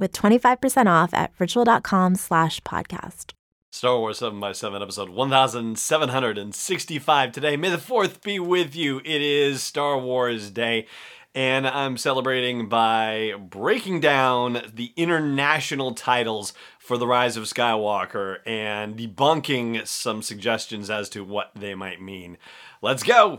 with 25% off at ritual.com slash podcast. Star Wars 7 by 7 episode 1765 today. May the 4th be with you. It is Star Wars Day, and I'm celebrating by breaking down the international titles for The Rise of Skywalker and debunking some suggestions as to what they might mean. Let's go!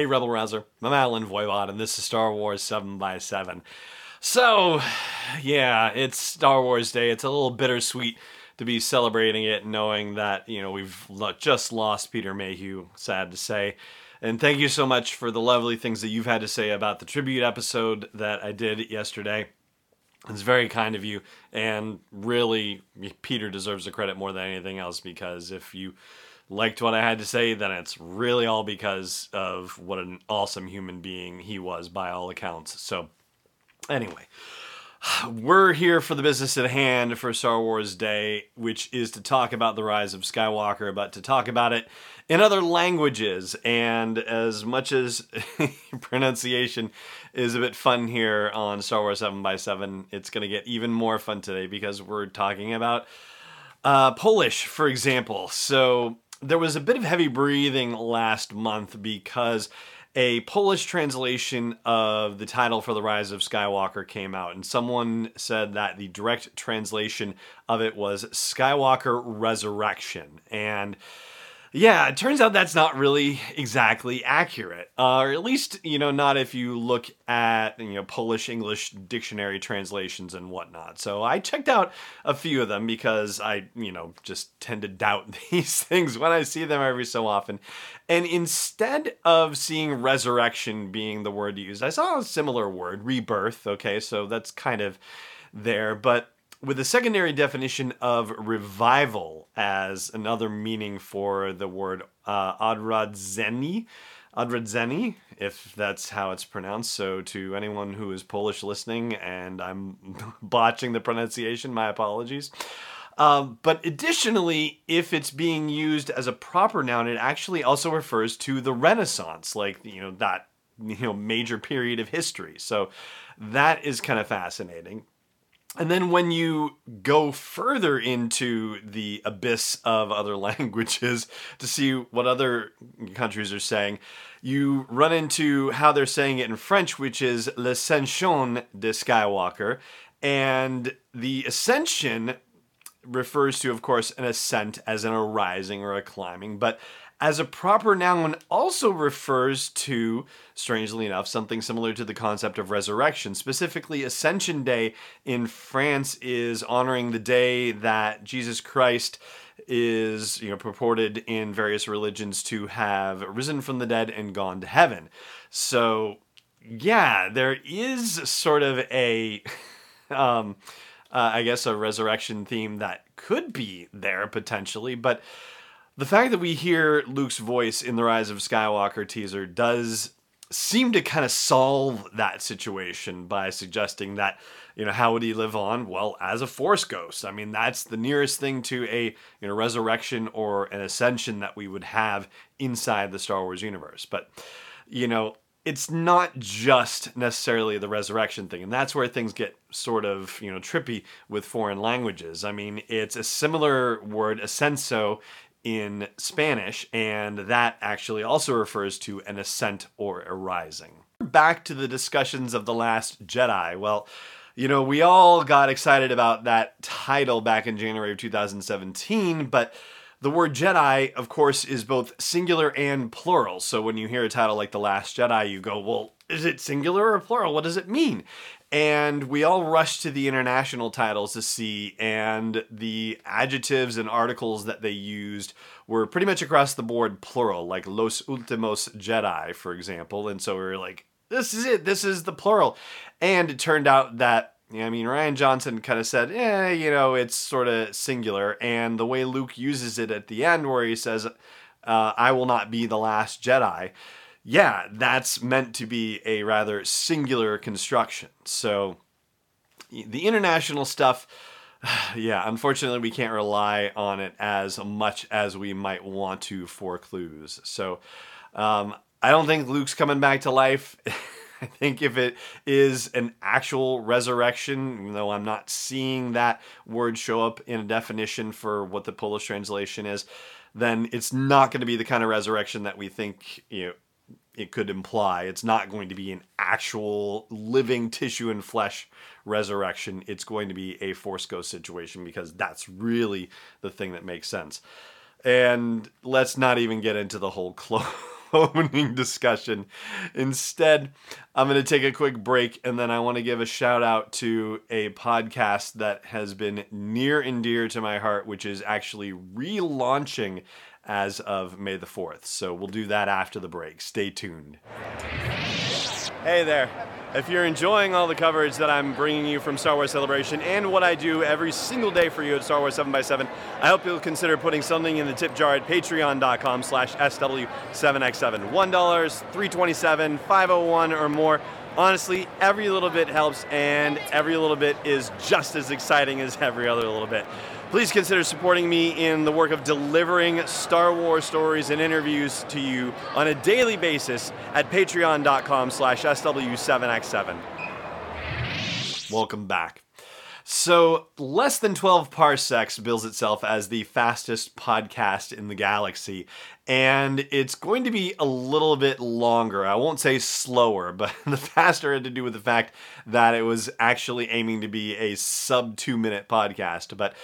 Hey, Rebel Rouser. I'm Allen Voivod, and this is Star Wars 7 by 7 So, yeah, it's Star Wars Day. It's a little bittersweet to be celebrating it, knowing that, you know, we've just lost Peter Mayhew, sad to say. And thank you so much for the lovely things that you've had to say about the tribute episode that I did yesterday. It's very kind of you, and really, Peter deserves the credit more than anything else because if you liked what I had to say, then it's really all because of what an awesome human being he was by all accounts. So, anyway, we're here for the business at hand for Star Wars Day, which is to talk about the rise of Skywalker, but to talk about it in other languages. And as much as pronunciation is a bit fun here on Star Wars 7 by 7 it's going to get even more fun today because we're talking about uh, Polish, for example. So, there was a bit of heavy breathing last month because a Polish translation of the title for The Rise of Skywalker came out, and someone said that the direct translation of it was Skywalker Resurrection. And yeah, it turns out that's not really exactly accurate, uh, or at least you know not if you look at you know Polish English dictionary translations and whatnot. So I checked out a few of them because I you know just tend to doubt these things when I see them every so often, and instead of seeing resurrection being the word used, I saw a similar word, rebirth. Okay, so that's kind of there, but with a secondary definition of revival as another meaning for the word uh, adradzeni, adradzeni, if that's how it's pronounced. So, to anyone who is Polish listening and I'm botching the pronunciation, my apologies. Um, but additionally, if it's being used as a proper noun, it actually also refers to the Renaissance, like you know that you know major period of history. So that is kind of fascinating. And then when you go further into the abyss of other languages to see what other countries are saying, you run into how they're saying it in French, which is l'ascension de Skywalker. And the ascension refers to, of course, an ascent as in a rising or a climbing, but as a proper noun also refers to, strangely enough, something similar to the concept of resurrection. Specifically, Ascension Day in France is honoring the day that Jesus Christ is, you know, purported in various religions to have risen from the dead and gone to heaven. So, yeah, there is sort of a, um, uh, I guess, a resurrection theme that could be there potentially, but the fact that we hear Luke's voice in the Rise of Skywalker teaser does seem to kind of solve that situation by suggesting that you know how would he live on? Well as a force ghost. I mean that's the nearest thing to a you know resurrection or an ascension that we would have inside the star wars universe. But you know it's not just necessarily the resurrection thing and that's where things get sort of you know trippy with foreign languages i mean it's a similar word ascenso in Spanish, and that actually also refers to an ascent or a rising. Back to the discussions of The Last Jedi. Well, you know, we all got excited about that title back in January of 2017, but the word Jedi, of course, is both singular and plural. So when you hear a title like The Last Jedi, you go, well, is it singular or plural? What does it mean? And we all rushed to the international titles to see, and the adjectives and articles that they used were pretty much across the board plural, like Los Últimos Jedi, for example. And so we were like, this is it, this is the plural. And it turned out that yeah, I mean, Rian Johnson kind of said, yeah, you know, it's sort of singular. And the way Luke uses it at the end, where he says, uh, I will not be the last Jedi, yeah, that's meant to be a rather singular construction. So the international stuff, yeah, unfortunately, we can't rely on it as much as we might want to for clues. So um, I don't think Luke's coming back to life. I think if it is an actual resurrection, even though I'm not seeing that word show up in a definition for what the Polish translation is, then it's not going to be the kind of resurrection that we think you know it could imply. It's not going to be an actual living tissue and flesh resurrection. It's going to be a force ghost situation because that's really the thing that makes sense. And let's not even get into the whole clone cloning discussion. Instead, I'm going to take a quick break and then I want to give a shout out to a podcast that has been near and dear to my heart, which is actually relaunching as of May the 4th. So we'll do that after the break. Stay tuned. Hey there. If you're enjoying all the coverage that I'm bringing you from Star Wars Celebration and what I do every single day for you at Star Wars 7x7, I hope you'll consider putting something in the tip jar at patreon.com slash SW7x7. $1, $327, 501 or more. Honestly, every little bit helps and every little bit is just as exciting as every other little bit. Please consider supporting me in the work of delivering Star Wars stories and interviews to you on a daily basis at patreon.com slash SW7x7. Welcome back. So, Less Than 12 Parsecs bills itself as the fastest podcast in the galaxy, and it's going to be a little bit longer. I won't say slower, but the faster had to do with the fact that it was actually aiming to be a sub two minute podcast. But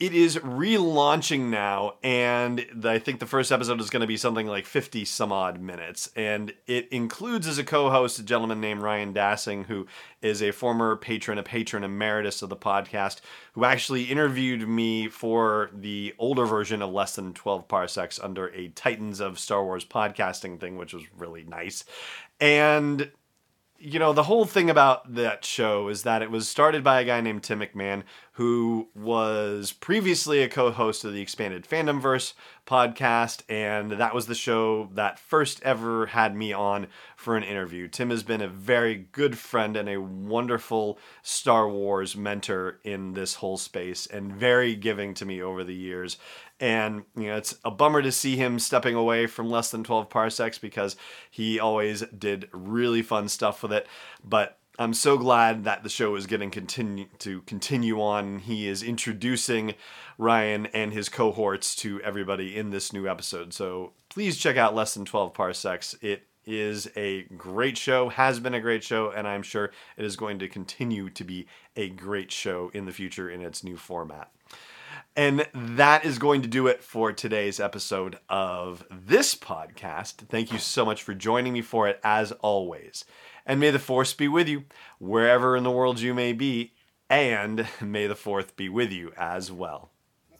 it is relaunching now, and I think the first episode is going to be something like 50 some odd minutes. And it includes as a co host a gentleman named Ryan Dassing, who is a former patron, a patron emeritus of the podcast, who actually interviewed me for the older version of Less Than 12 Parsecs under a Titans of Star Wars podcasting thing, which was really nice. And you know, the whole thing about that show is that it was started by a guy named Tim McMahon, who was previously a co host of the Expanded Fandomverse podcast. And that was the show that first ever had me on for an interview. Tim has been a very good friend and a wonderful Star Wars mentor in this whole space and very giving to me over the years. And you know, it's a bummer to see him stepping away from less than 12 parsecs because he always did really fun stuff with it. But I'm so glad that the show is getting continue to continue on. He is introducing Ryan and his cohorts to everybody in this new episode. So please check out Less Than 12 Parsecs. It is a great show, has been a great show, and I'm sure it is going to continue to be a great show in the future in its new format. And that is going to do it for today's episode of this podcast. Thank you so much for joining me for it, as always. And may the force be with you wherever in the world you may be, and may the fourth be with you as well